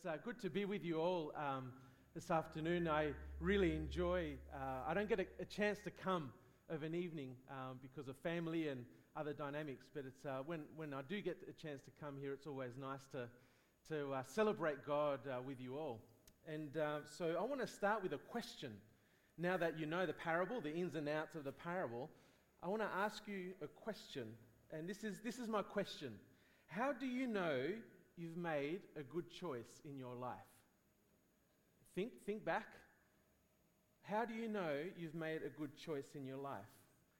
it's uh, good to be with you all um, this afternoon. I really enjoy, uh, I don't get a, a, chance to come of an evening um, because of family and other dynamics, but it's, uh, when, when I do get a chance to come here, it's always nice to, to uh, celebrate God uh, with you all. And uh, so I want to start with a question. Now that you know the parable, the ins and outs of the parable, I want to ask you a question. And this is, this is my question How do you know you've made a good choice in your life? Think, think back. How do you know you've made a good choice in your life?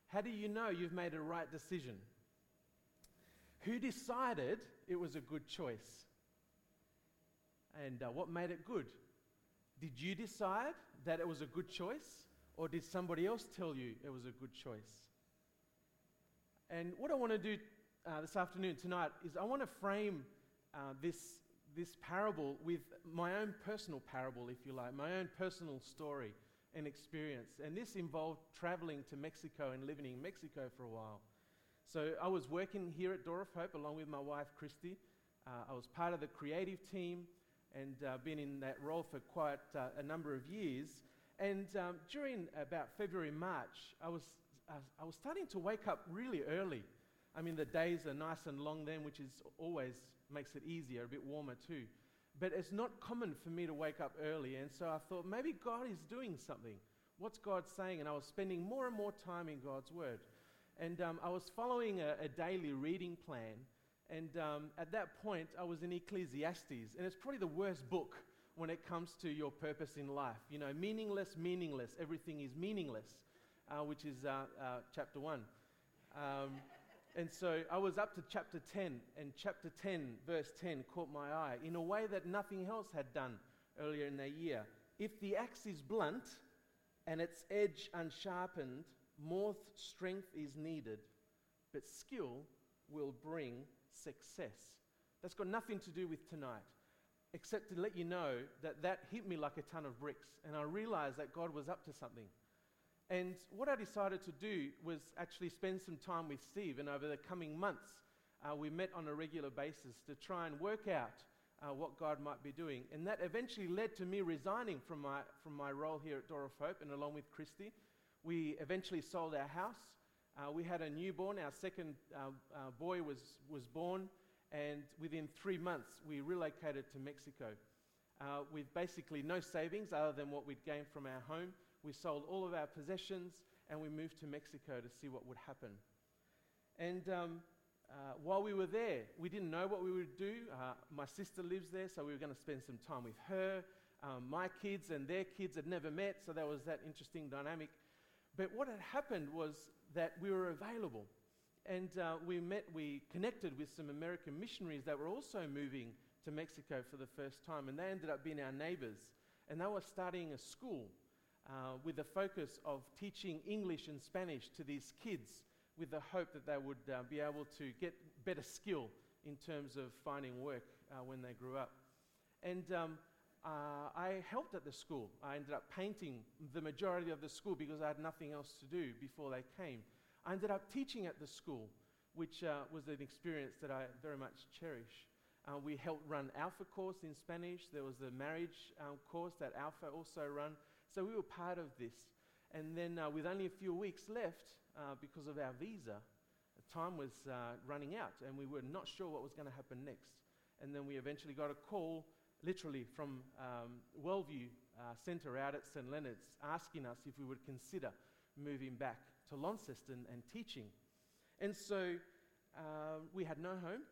How do you know you've made a right decision? Who decided it was a good choice? And uh, what made it good? Did you decide that it was a good choice? Or did somebody else tell you it was a good choice? And what I want to do uh, this afternoon, tonight, is I want to frame uh, this, this parable with my own personal parable, if you like, my own personal story and experience. And this involved traveling to Mexico and living in Mexico for a while. So I was working here at Door of Hope along with my wife, Christy. Uh, I was part of the creative team and uh, been in that role for quite uh, a number of years. And um, during about February, March, I was, I was starting to wake up really early. I mean, the days are nice and long then, which is always makes it easier, a bit warmer too. But it's not common for me to wake up early, and so I thought maybe God is doing something. What's God saying? And I was spending more and more time in God's Word. And um, I was following a, a, daily reading plan, and um, at that point, I was in Ecclesiastes, and it's probably the worst book when it comes to your purpose in life. You know, meaningless, meaningless, everything is meaningless, uh, which is uh, uh, chapter 1. Um, and so I was up to chapter 10, and chapter 10, verse 10, caught my eye in a way that nothing else had done earlier in the year. If the axe is blunt and its edge unsharpened, more strength is needed, but skill will bring success. That's got nothing to do with tonight, except to let you know that that hit me like a ton of bricks, and I realized that God was up to something. And what I decided to do was actually spend some time with Steve, and over the coming months, uh, we met on a regular basis to try and work out uh, what God might be doing. And that eventually led to me resigning from my, from my role here at Door of Hope, and along with Christy, we eventually sold our house. Uh, we had a newborn, our second uh, uh, boy was, was born, and within three months, we relocated to Mexico uh, with basically no savings other than what we'd gained from our home we sold all of our possessions, and we moved to Mexico to see what would happen. And um, uh, while we were there, we didn't know what we would do. Uh, my sister lives there, so we were going to spend some time with her. Um, my kids and their kids had never met, so there was that interesting dynamic. But what had happened was that we were available. And uh, we met, we connected with some American missionaries that were also moving to Mexico for the first time. And they ended up being our neighbors. And they were starting a school uh, with the focus of teaching English and Spanish to these kids with the hope that they would uh, be able to get better skill in terms of finding work uh, when they grew up. And um, uh, I helped at the school. I ended up painting the majority of the school because I had nothing else to do before they came. I ended up teaching at the school, which uh, was an experience that I very much cherish. Uh, we helped run Alpha course in Spanish. There was the marriage um, course that Alpha also run. So we were part of this. And then, uh, with only a few weeks left, uh, because of our visa, time was uh, running out, and we were not sure what was going to happen next. And then we eventually got a call, literally from um, Wellview uh, Centre out at St. Leonard's, asking us if we would consider moving back to Launceston and teaching. And so uh, we had no home,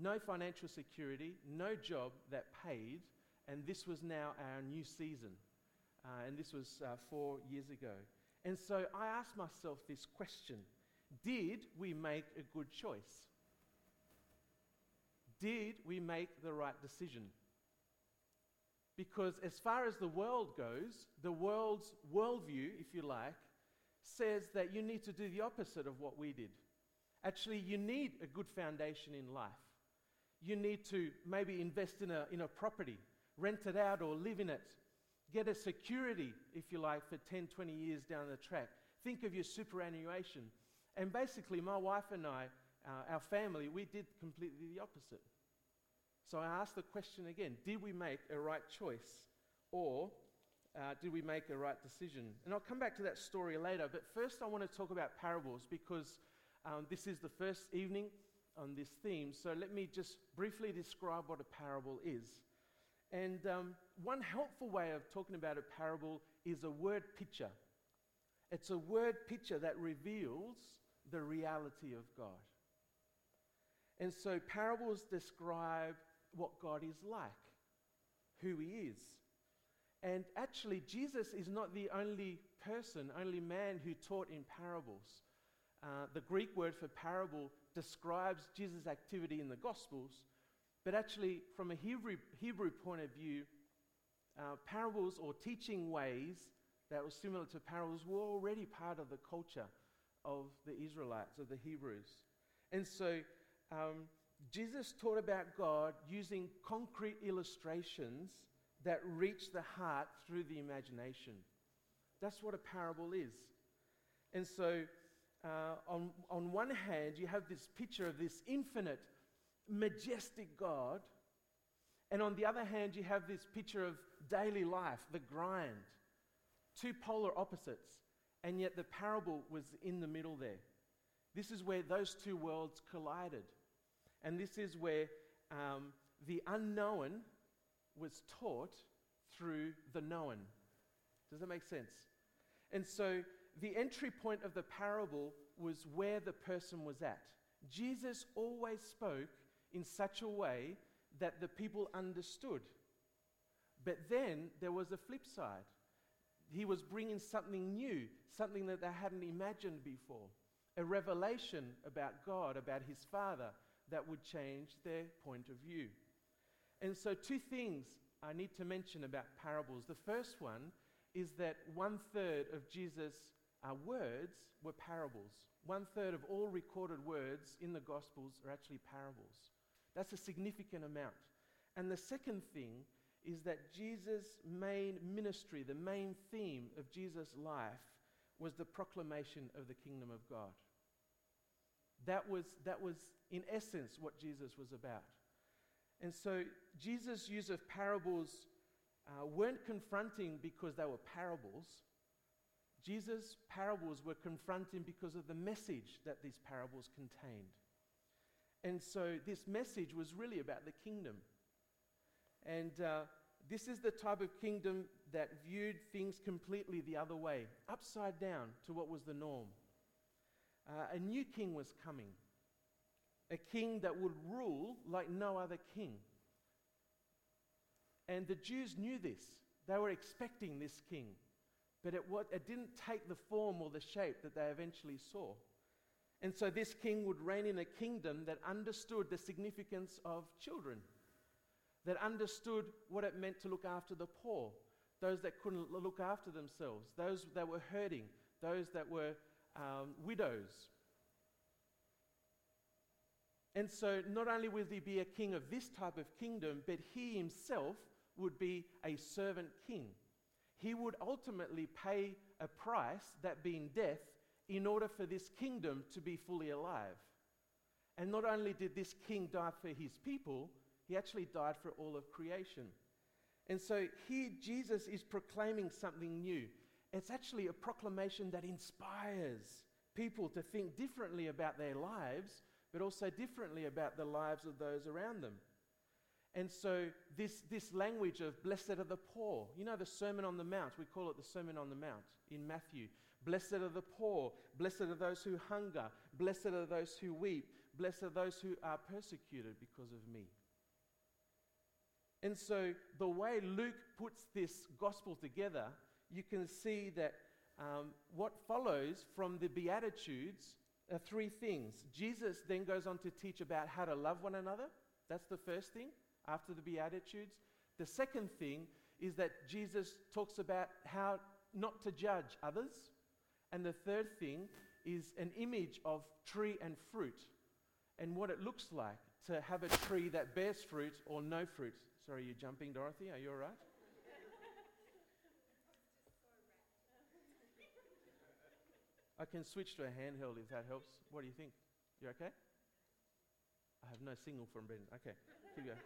no financial security, no job that paid, and this was now our new season. Uh, and this was uh, four years ago. And so I asked myself this question Did we make a good choice? Did we make the right decision? Because as far as the world goes, the world's worldview, if you like, says that you need to do the opposite of what we did. Actually, you need a good foundation in life. You need to maybe invest in a, in a property, rent it out, or live in it Get a security, if you like, for 10, 20 years down the track. Think of your superannuation. And basically, my wife and I, uh, our family, we did completely the opposite. So I ask the question again Did we make a right choice? Or uh, did we make a right decision? And I'll come back to that story later. But first, I want to talk about parables because um, this is the first evening on this theme. So let me just briefly describe what a parable is. And um, one helpful way of talking about a parable is a word picture. It's a word picture that reveals the reality of God. And so parables describe what God is like, who He is. And actually, Jesus is not the only person, only man who taught in parables. Uh, the Greek word for parable describes Jesus' activity in the Gospels, but actually, from a Hebrew, Hebrew point of view, uh, parables or teaching ways that were similar to parables were already part of the culture of the Israelites, of the Hebrews. And so, um, Jesus taught about God using concrete illustrations that reach the heart through the imagination. That's what a parable is. And so, uh, on, on one hand, you have this picture of this infinite, majestic God. And on the other hand, you have this picture of daily life, the grind. Two polar opposites. And yet the parable was in the middle there. This is where those two worlds collided. And this is where um, the unknown was taught through the known. Does that make sense? And so the entry point of the parable was where the person was at. Jesus always spoke in such a way that the people understood. But then there was a flip side. He was bringing something new, something that they hadn't imagined before, a revelation about God, about his Father, that would change their point of view. And so, two things I need to mention about parables. The first one is that one third of Jesus' uh, words were parables. One third of all recorded words in the Gospels are actually parables. That's a significant amount. And the second thing is that Jesus' main ministry, the main theme of Jesus' life, was the proclamation of the kingdom of God. That was, that was, in essence, what Jesus was about. And so Jesus' use of parables uh, weren't confronting because they were parables. Jesus' parables were confronting because of the message that these parables contained. And so this message was really about the kingdom. And uh, this is the type of kingdom that viewed things completely the other way, upside down to what was the norm. Uh, a new king was coming a king that would rule like no other king. And the Jews knew this. They were expecting this king. But it, it didn't take the form or the shape that they eventually saw. And so this king would reign in a kingdom that understood the significance of children, that understood what it meant to look after the poor, those that couldn't look after themselves, those that were hurting, those that were um, widows, and so, not only would he be a king of this type of kingdom, but he himself would be a servant king. He would ultimately pay a price, that being death, in order for this kingdom to be fully alive. And not only did this king die for his people, he actually died for all of creation. And so here Jesus is proclaiming something new. It's actually a proclamation that inspires people to think differently about their lives but also differently about the lives of those around them. And so, this, this language of blessed are the poor, you know, the Sermon on the Mount, we call it the Sermon on the Mount in Matthew. Blessed are the poor, blessed are those who hunger, blessed are those who weep, blessed are those who are persecuted because of me. And so, the way Luke puts this gospel together, you can see that um, what follows from the Beatitudes are three things. Jesus then goes on to teach about how to love one another. That's the first thing after the Beatitudes. The second thing is that Jesus talks about how not to judge others. And the third thing is an image of tree and fruit and what it looks like to have a tree that bears fruit or no fruit. Sorry, you're jumping, Dorothy. Are you all right? I can switch to a handheld if that helps. What do you think? You okay? I have no signal from Brendan. Okay, keep going.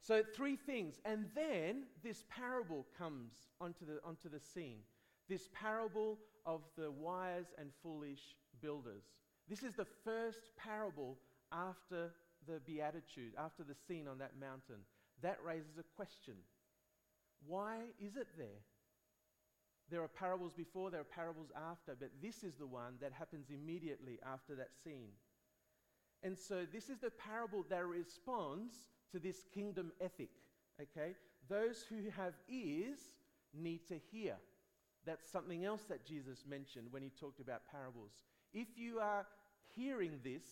So, three things. And then this parable comes onto the, onto the scene. This parable of the wise and foolish builders. This is the first parable after the Beatitude, after the scene on that mountain. That raises a question Why is it there? There are parables before, there are parables after, but this is the one that happens immediately after that scene. And so, this is the parable that responds to this kingdom ethic. Okay? Those who have ears need to hear. That's something else that Jesus mentioned when he talked about parables. If you are hearing this,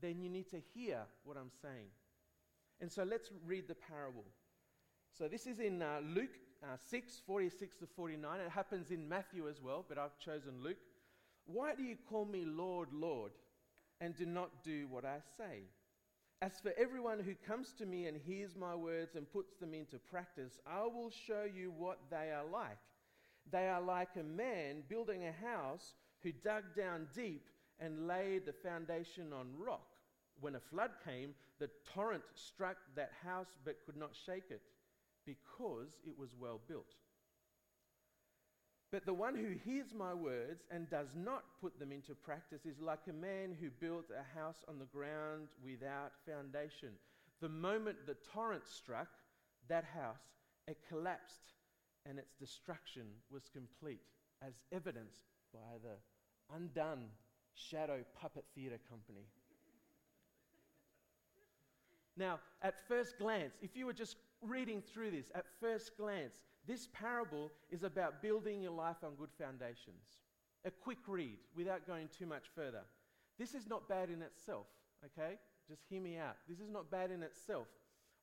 then you need to hear what I'm saying. And so let's read the parable. So this is in uh, Luke uh, 6 46 to 49. It happens in Matthew as well, but I've chosen Luke. Why do you call me Lord, Lord, and do not do what I say? As for everyone who comes to me and hears my words and puts them into practice, I will show you what they are like. They are like a man building a house who dug down deep and laid the foundation on rock. When a flood came, the torrent struck that house but could not shake it because it was well built. But the one who hears my words and does not put them into practice is like a man who built a house on the ground without foundation. The moment the torrent struck that house, it collapsed and its destruction was complete, as evidenced by the undone shadow puppet theatre company. Now, at first glance, if you were just reading through this, at first glance, this parable is about building your life on good foundations. A quick read without going too much further. This is not bad in itself, okay? Just hear me out. This is not bad in itself.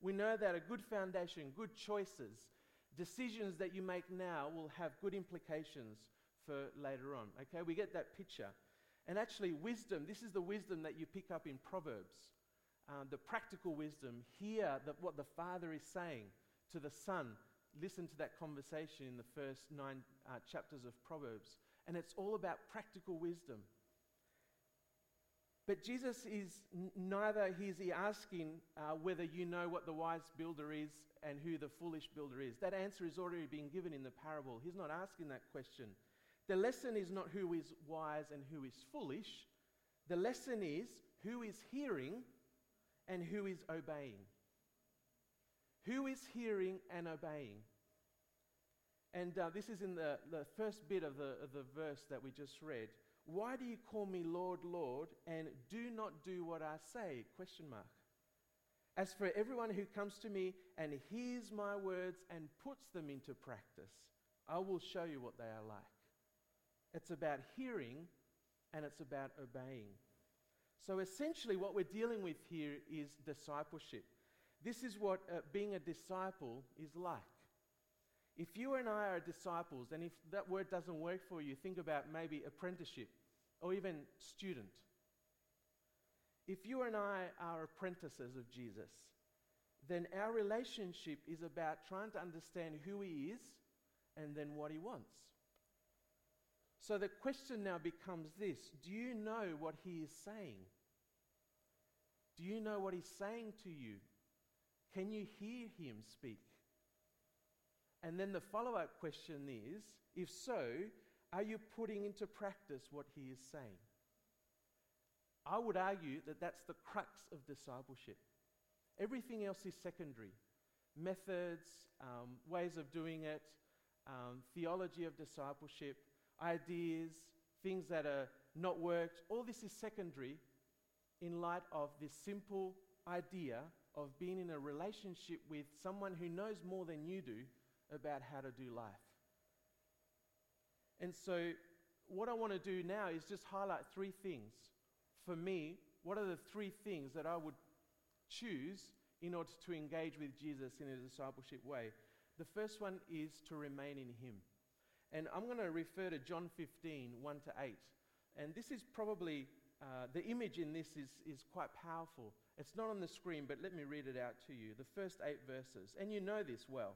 We know that a good foundation, good choices, decisions that you make now will have good implications for later on, okay? We get that picture. And actually, wisdom, this is the wisdom that you pick up in Proverbs. Um, the practical wisdom, hear that what the Father is saying to the Son. Listen to that conversation in the first nine uh, chapters of Proverbs. And it's all about practical wisdom. But Jesus is neither, he's he asking uh, whether you know what the wise builder is and who the foolish builder is. That answer is already being given in the parable. He's not asking that question. The lesson is not who is wise and who is foolish. The lesson is who is hearing and who is obeying. Who is hearing and obeying? And uh, this is in the, the first bit of the, of the verse that we just read. Why do you call me Lord, Lord, and do not do what I say? Question mark. As for everyone who comes to me and hears my words and puts them into practice, I will show you what they are like. It's about hearing and it's about obeying. So essentially, what we're dealing with here is discipleship. This is what uh, being a disciple is like. If you and I are disciples, and if that word doesn't work for you, think about maybe apprenticeship or even student. If you and I are apprentices of Jesus, then our relationship is about trying to understand who He is and then what He wants. So the question now becomes this Do you know what He is saying? Do you know what He's saying to you? Can you hear Him speak? And then the follow up question is if so, are you putting into practice what He is saying? I would argue that that's the crux of discipleship. Everything else is secondary. Methods, um, ways of doing it, um, theology of discipleship, ideas, things that are not worked, all this is secondary in light of this simple idea of being in a relationship with someone who knows more than you do about how to do life. And so, what I want to do now is just highlight three things for me, what are the three things that I would choose in order to engage with Jesus in a discipleship way? The first one is to remain in Him. And I'm going to refer to John 15, 1 to 8. And this is probably, uh, the image in this is, is quite powerful. It's not on the screen, but let me read it out to you. The first eight verses. And you know this well.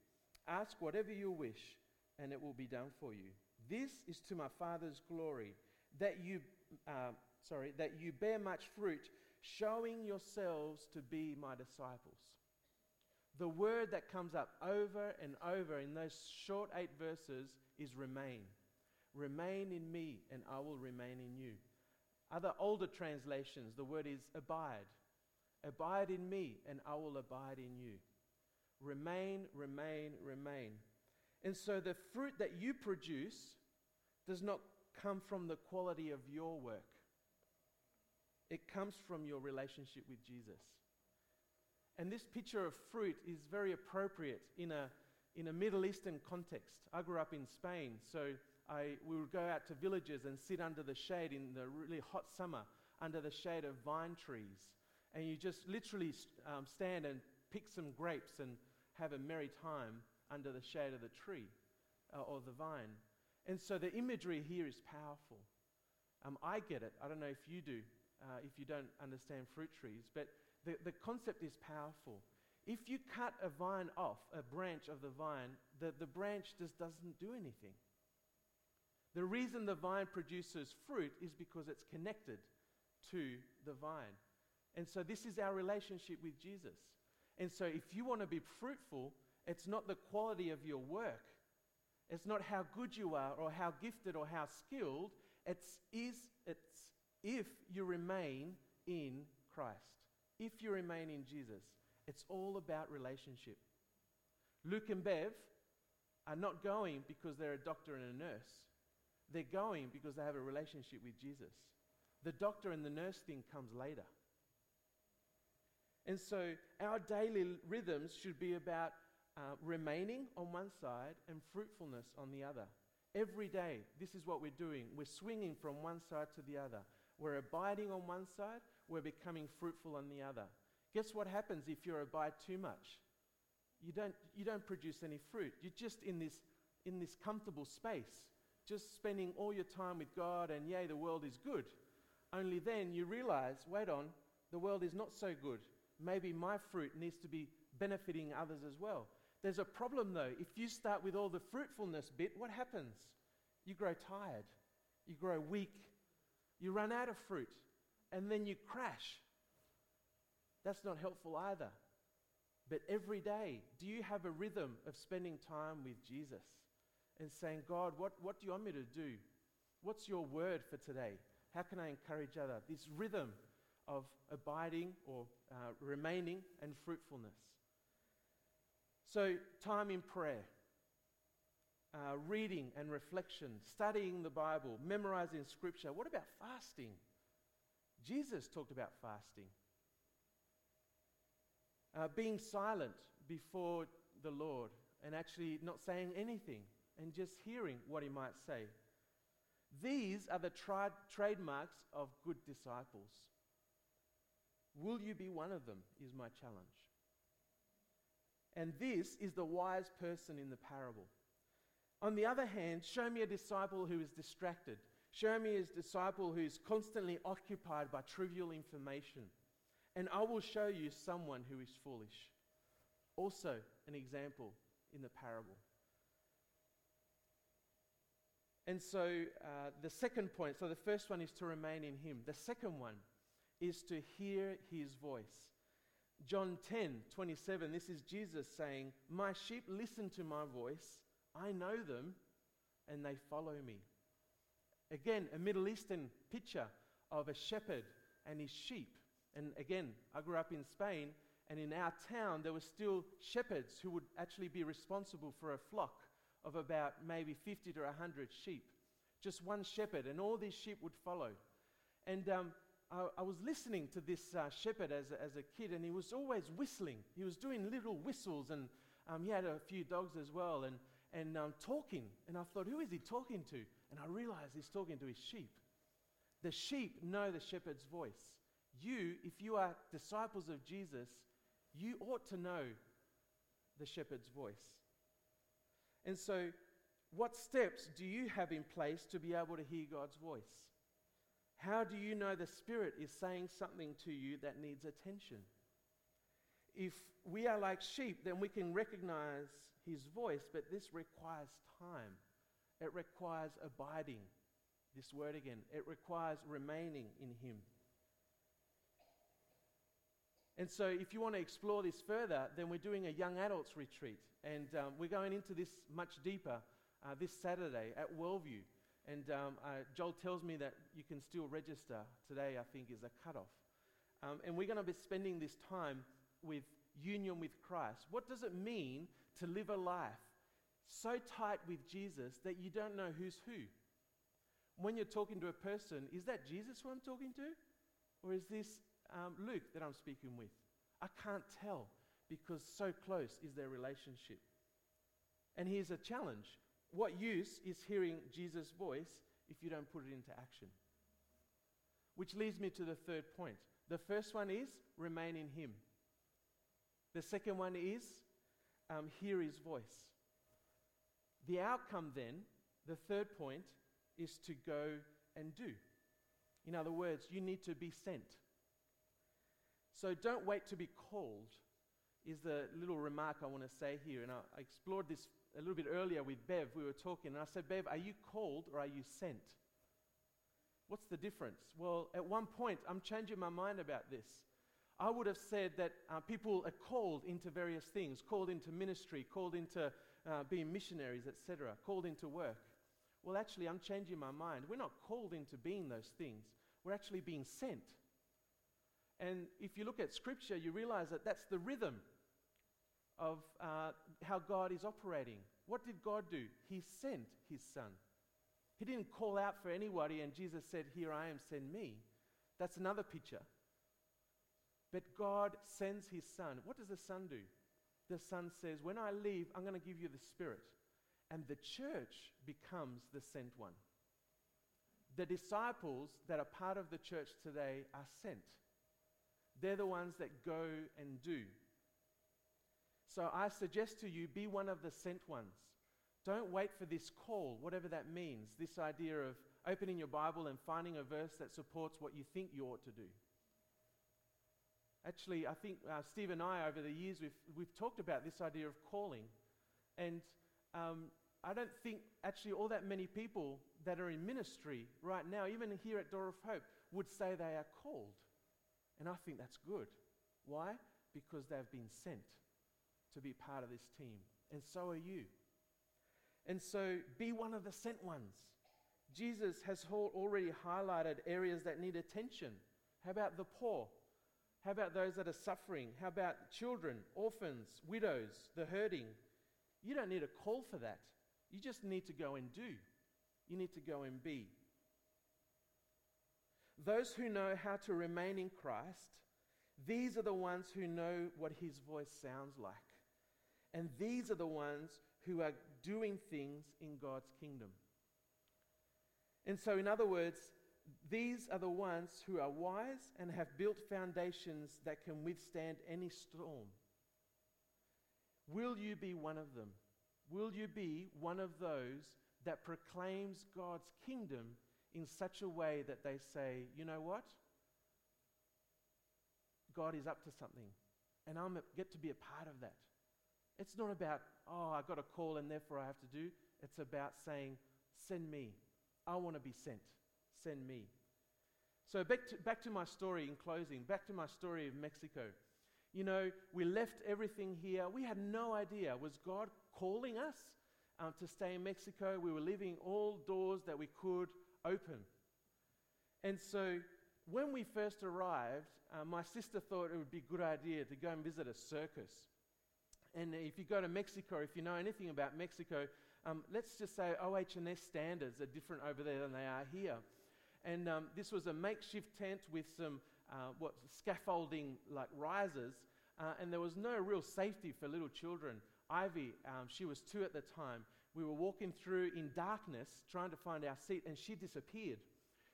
ask whatever you wish, and it will be done for you. This is to my Father's glory, that you, uh, sorry, that you bear much fruit, showing yourselves to be my disciples. The word that comes up over and over in those short eight verses is remain. Remain in me, and I will remain in you. Other older translations, the word is abide. Abide in me, and I will abide in you. Remain, remain, remain. And so the fruit that you produce does not come from the quality of your work, it comes from your relationship with Jesus. And this picture of fruit is very appropriate in a, in a Middle Eastern context. I grew up in Spain, so I, we would go out to villages and sit under the shade in the really hot summer, under the shade of vine trees. And you just literally um, stand and pick some grapes and have a merry time under the shade of the tree uh, or the vine. And so the imagery here is powerful. Um, I get it. I don't know if you do, uh, if you don't understand fruit trees, but the, the concept is powerful. If you cut a vine off, a branch of the vine, the, the branch just doesn't do anything. The reason the vine produces fruit is because it's connected to the vine. And so this is our relationship with Jesus. And so if you want to be fruitful, it's not the quality of your work. It's not how good you are or how gifted or how skilled. It's, is, it's if you remain in Christ. If you remain in Jesus. It's all about relationship. Luke and Bev are not going because they're a doctor and a nurse. They're going because they have a relationship with Jesus. The doctor and the nurse thing comes later. And so our daily rhythms should be about uh, remaining on one side and fruitfulness on the other. Every day, this is what we're doing. We're swinging from one side to the other. We're abiding on one side, we're becoming fruitful on the other. Guess what happens if you abide too much? You don't, you don't produce any fruit. You're just in this, in this comfortable space, just spending all your time with God, and yay, the world is good. Only then you realize wait on, the world is not so good. Maybe my fruit needs to be benefiting others as well. There's a problem though. If you start with all the fruitfulness bit, what happens? You grow tired, you grow weak, you run out of fruit, and then you crash. That's not helpful either. But every day, do you have a rhythm of spending time with Jesus and saying, God, what, what do you want me to do? What's your word for today? How can I encourage other? This rhythm of abiding or uh, remaining and fruitfulness. So, time in prayer, uh, reading and reflection, studying the Bible, memorizing scripture. What about fasting? Jesus talked about fasting. Uh, being silent before the Lord and actually not saying anything and just hearing what he might say. These are the tri- trademarks of good disciples. Will you be one of them? Is my challenge. And this is the wise person in the parable. On the other hand, show me a disciple who is distracted. Show me a disciple who is constantly occupied by trivial information. And I will show you someone who is foolish. Also, an example in the parable. And so, uh, the second point so the first one is to remain in Him. The second one is to hear His voice. John 10 27, this is Jesus saying, My sheep listen to my voice, I know them, and they follow me. Again, a Middle Eastern picture of a shepherd and his sheep. And again, I grew up in Spain, And in our town, there were still shepherds who would actually be responsible for a flock of about maybe 50 to 100 sheep. Just one shepherd, and all these sheep would follow. And um, I, I, was listening to this uh, shepherd as a, as a kid, and he was always whistling. He was doing little whistles, and um, he had a few dogs as well, and, and um, talking. And I thought, who is he talking to? And I realized he's talking to his sheep. The sheep know the shepherd's voice. You, if you are disciples of Jesus, you ought to know the shepherd's voice. And so, what steps do you have in place to be able to hear God's voice? How do you know the Spirit is saying something to you that needs attention? If we are like sheep, then we can recognize His voice, but this requires time. It requires abiding. This word again. It requires remaining in Him. And so, if you want to explore this further, then we're doing a young adults retreat. And um, we're going into this much deeper uh, this Saturday at Wellview. And um, uh, Joel tells me that you can still register. Today, I think, is a cutoff. Um, and we're going to be spending this time with union with Christ. What does it mean to live a life so tight with Jesus that you don't know who's who? When you're talking to a person, is that Jesus who I'm talking to? Or is this um, Luke that I'm speaking with? I can't tell because so close is their relationship. And here's a challenge what use is hearing Jesus' voice if you don't put it into action? Which leads me to the third point. The first one is remain in Him. The second one is um, hear His voice. The outcome, then, the third point, is to go and do. In other words, you need to be sent. So don't wait to be called, is the little remark I want to say here. And I, I explored this a little bit earlier with Bev. We were talking, and I said, Bev, are you called or are you sent? What's the difference? Well, at one point, I'm changing my mind about this. I would have said that uh, people are called into various things, called into ministry, called into uh, being missionaries, etc., called into work. Well, actually, I'm changing my mind. We're not called into being those things, we're actually being sent. And if you look at Scripture, you realize that that's the rhythm of uh, how God is operating. What did God do? He sent His Son. He didn't call out for anybody and Jesus said, Here I am, send me. That's another picture. But God sends His Son. What does the Son do? The Son says, When I leave, I'm going to give you the Spirit. And the church becomes the sent one. The disciples that are part of the church today are sent. They're the ones that go and do. So I suggest to you be one of the sent ones. Don't wait for this call, whatever that means, this idea of opening your Bible and finding a verse that supports what you think you ought to do. Actually, I think uh, Steve and I, over the years, we've, we've talked about this idea of calling. And um, I don't think actually all that many people that are in ministry right now, even here at Door of Hope, would say they are called. And I think that's good. Why? Because they've been sent to be part of this team. And so are you. And so be one of the sent ones. Jesus has already highlighted areas that need attention. How about the poor? How about those that are suffering? How about children, orphans, widows, the hurting? You don't need a call for that. You just need to go and do. You need to go and be. Those who know how to remain in Christ, these are the ones who know what his voice sounds like. And these are the ones who are doing things in God's kingdom. And so, in other words, these are the ones who are wise and have built foundations that can withstand any storm. Will you be one of them? Will you be one of those that proclaims God's kingdom in such a way that they say, you know what? God is up to something, and I'm get to be a part of that. It's not about, oh, I got a call and therefore I have to do. It's about saying, send me. I want to be sent. Send me. So, back to, back to my story in closing, back to my story of Mexico. You know, we left everything here. We had no idea. Was God calling us um, to stay in Mexico? We were leaving all doors that we could open. And so when we first arrived, uh, my sister thought it would be a good idea to go and visit a circus. And if you go to Mexico, if you know anything about Mexico, um, let's just say OH&S standards are different over there than they are here. And um, this was a makeshift tent with some uh, what scaffolding like risers, uh, and there was no real safety for little children. Ivy, um, she was two at the time. We were walking through in darkness trying to find our seat, and she disappeared.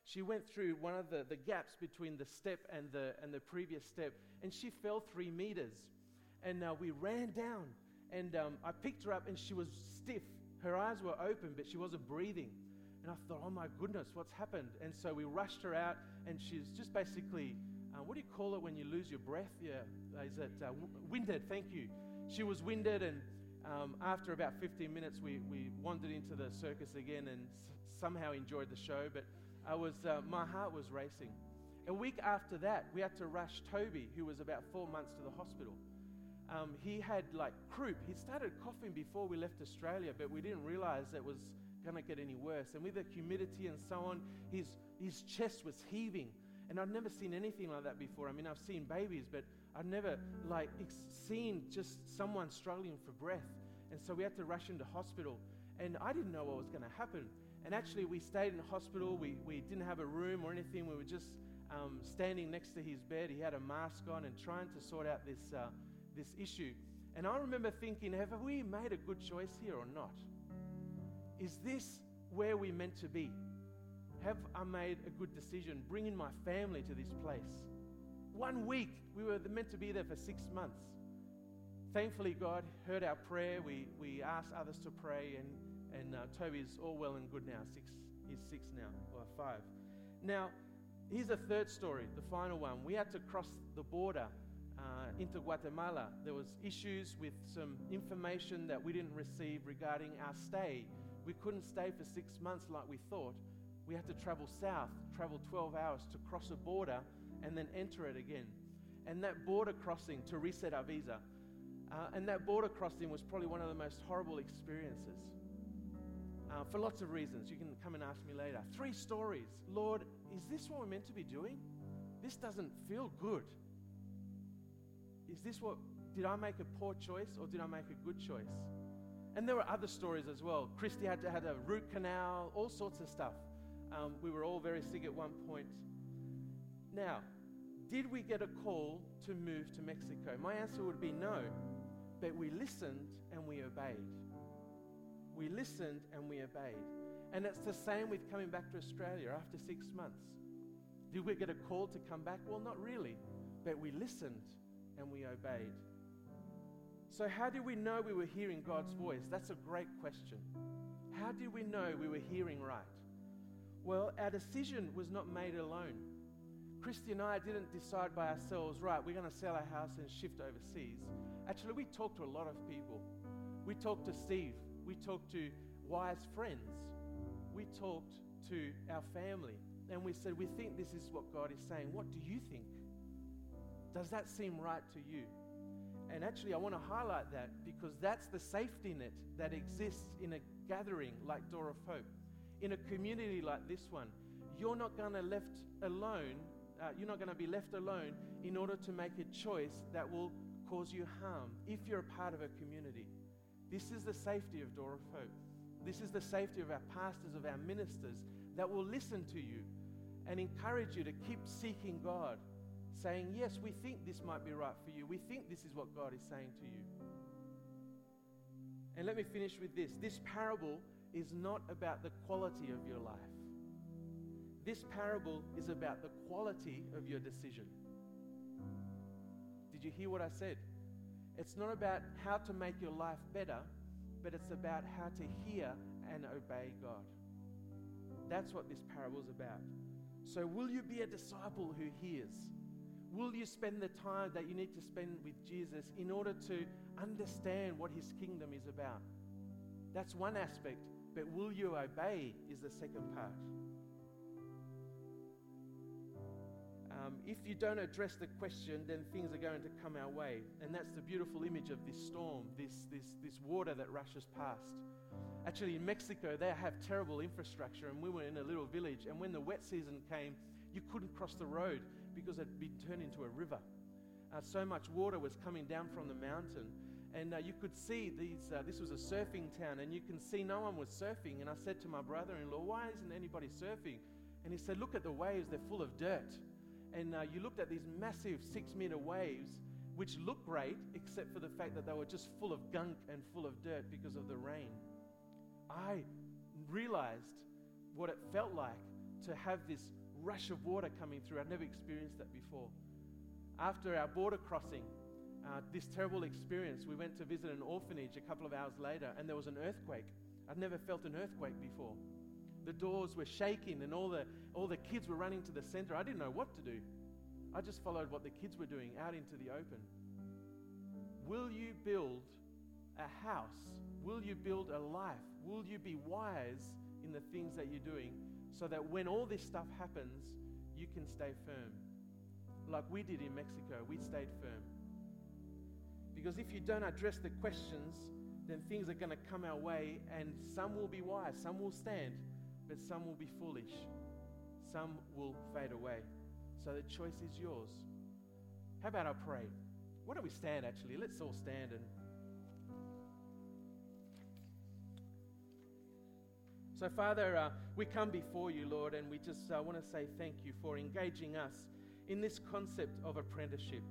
She went through one of the, the gaps between the step and the, and the previous step, and she fell three meters. And uh, we ran down, and um, I picked her up, and she was stiff. Her eyes were open, but she wasn't breathing. And I thought, oh my goodness, what's happened? And so we rushed her out, and she's just basically, uh, what do you call it when you lose your breath? Yeah, is it uh, winded? Thank you. She was winded, and um, after about 15 minutes, we, we wandered into the circus again and s- somehow enjoyed the show. But I was, uh, my heart was racing. A week after that, we had to rush Toby, who was about four months, to the hospital. Um, he had like croup. He started coughing before we left Australia, but we didn't realize it was going to get any worse. And with the humidity and so on, his, his chest was heaving. And I'd never seen anything like that before. I mean, I've seen babies, but I've never like seen just someone struggling for breath. And so we had to rush him into hospital. And I didn't know what was going to happen. And actually, we stayed in hospital. We, we didn't have a room or anything. We were just um, standing next to his bed. He had a mask on and trying to sort out this, uh, this issue. And I remember thinking, have we made a good choice here or not? Is this where we're meant to be? Have I made a good decision bringing my family to this place? One week, we were meant to be there for six months. Thankfully, God heard our prayer. We, we asked others to pray, and and uh, Toby's all well and good now. Six, he's six now, or five. Now, here's a third story, the final one. We had to cross the border uh, into Guatemala. There was issues with some information that we didn't receive regarding our stay. We couldn't stay for six months like we thought. We had to travel south, travel 12 hours to cross a border and then enter it again. And that border crossing to reset our visa. Uh, and that border crossing was probably one of the most horrible experiences uh, for lots of reasons. You can come and ask me later. Three stories. Lord, is this what we're meant to be doing? This doesn't feel good. Is this what, did I make a poor choice or did I make a good choice? And there were other stories as well. Christy had to have a root canal, all sorts of stuff. Um, we were all very sick at one point. Now, did we get a call to move to Mexico? My answer would be no, but we listened and we obeyed. We listened and we obeyed. And it's the same with coming back to Australia after six months. Did we get a call to come back? Well, not really. But we listened and we obeyed. So, how did we know we were hearing God's voice? That's a great question. How did we know we were hearing right? Well, our decision was not made alone. Christy and I didn't decide by ourselves, right, we're going to sell our house and shift overseas. Actually, we talked to a lot of people. We talked to Steve, we talked to wise friends. We talked to our family. And we said, We think this is what God is saying. What do you think? Does that seem right to you? And actually, I want to highlight that because that's the safety net that exists in a gathering like Door of Hope. In a community like this one, you're not going to left alone. Uh, you're not going to be left alone in order to make a choice that will cause you harm if you're a part of a community. This is the safety of Door of Hope. This is the safety of our pastors, of our ministers that will listen to you and encourage you to keep seeking God, saying, Yes, we think this might be right for you. We think this is what God is saying to you. And let me finish with this this parable is not about the quality of your life, this parable is about the quality of your decision. Did you hear what I said? It's not about how to make your life better, but it's about how to hear and obey God. That's what this parable is about. So, will you be a disciple who hears? Will you spend the time that you need to spend with Jesus in order to understand what his kingdom is about? That's one aspect, but will you obey is the second part. Um, if you don't address the question, then things are going to come our way. And that's the beautiful image of this storm, this, this, this water that rushes past. Actually, in Mexico, they have terrible infrastructure, and we were in a little village. And when the wet season came, you couldn't cross the road because it'd be turned into a river. Uh, so much water was coming down from the mountain. And uh, you could see these, uh, this was a surfing town, and you can see no one was surfing. And I said to my brother in law, Why isn't anybody surfing? And he said, Look at the waves, they're full of dirt. And uh, you looked at these massive six meter waves, which looked great, except for the fact that they were just full of gunk and full of dirt because of the rain. I realized what it felt like to have this rush of water coming through. I'd never experienced that before. After our border crossing, uh, this terrible experience, we went to visit an orphanage a couple of hours later, and there was an earthquake. I'd never felt an earthquake before. The doors were shaking, and all the, all the kids were running to the center. I didn't know what to do. I just followed what the kids were doing out into the open. Will you build a house? Will you build a life? Will you be wise in the things that you're doing so that when all this stuff happens, you can stay firm? Like we did in Mexico, we stayed firm. Because if you don't address the questions, then things are going to come our way, and some will be wise, some will stand, but some will be foolish, some will fade away. So the choice is yours. How about I pray? Why don't we stand actually? Let's all stand and. So, Father, uh, we come before you, Lord, and we just uh, want to say thank you for engaging us in this concept of apprenticeship.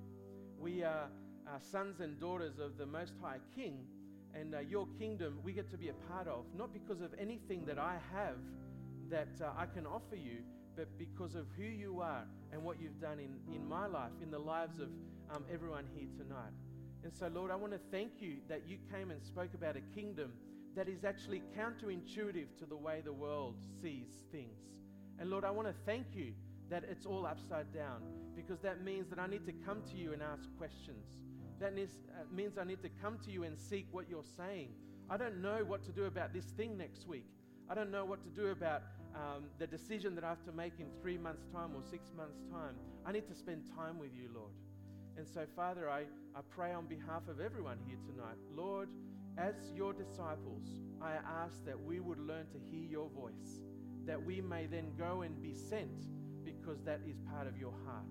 We are uh, sons and daughters of the Most High King, and uh, your kingdom we get to be a part of, not because of anything that I have that uh, I can offer you, but because of who you are and what you've done in, in my life, in the lives of um, everyone here tonight. And so, Lord, I want to thank you that you came and spoke about a kingdom that is actually counterintuitive to the way the world sees things. And Lord, I want to thank you that it's all upside down because that means that I need to come to you and ask questions. That uh, means I need to come to you and seek what you're saying. I don't know what to do about this thing next week. I don't know what to do about um, the decision that I have to make in three months' time or six months' time. I need to spend time with you, Lord. And so, Father, I, I pray on behalf of everyone here tonight. Lord, as your disciples, I ask that we would learn to hear your voice, that we may then go and be sent because that is part of your heart.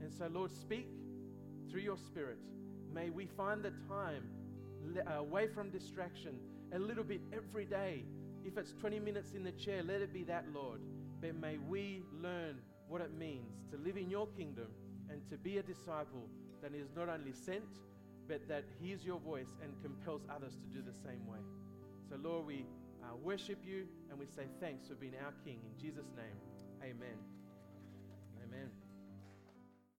And so, Lord, speak through your Spirit. May we find the time uh, away from distraction a little bit every day. If it's 20 minutes in the chair, let it be that, Lord. But may we learn what it means to live in your kingdom and to be a disciple that is not only sent, but that hears your voice and compels others to do the same way. So, Lord, we uh, worship you and we say thanks for being our King. In Jesus' name, amen. Amen.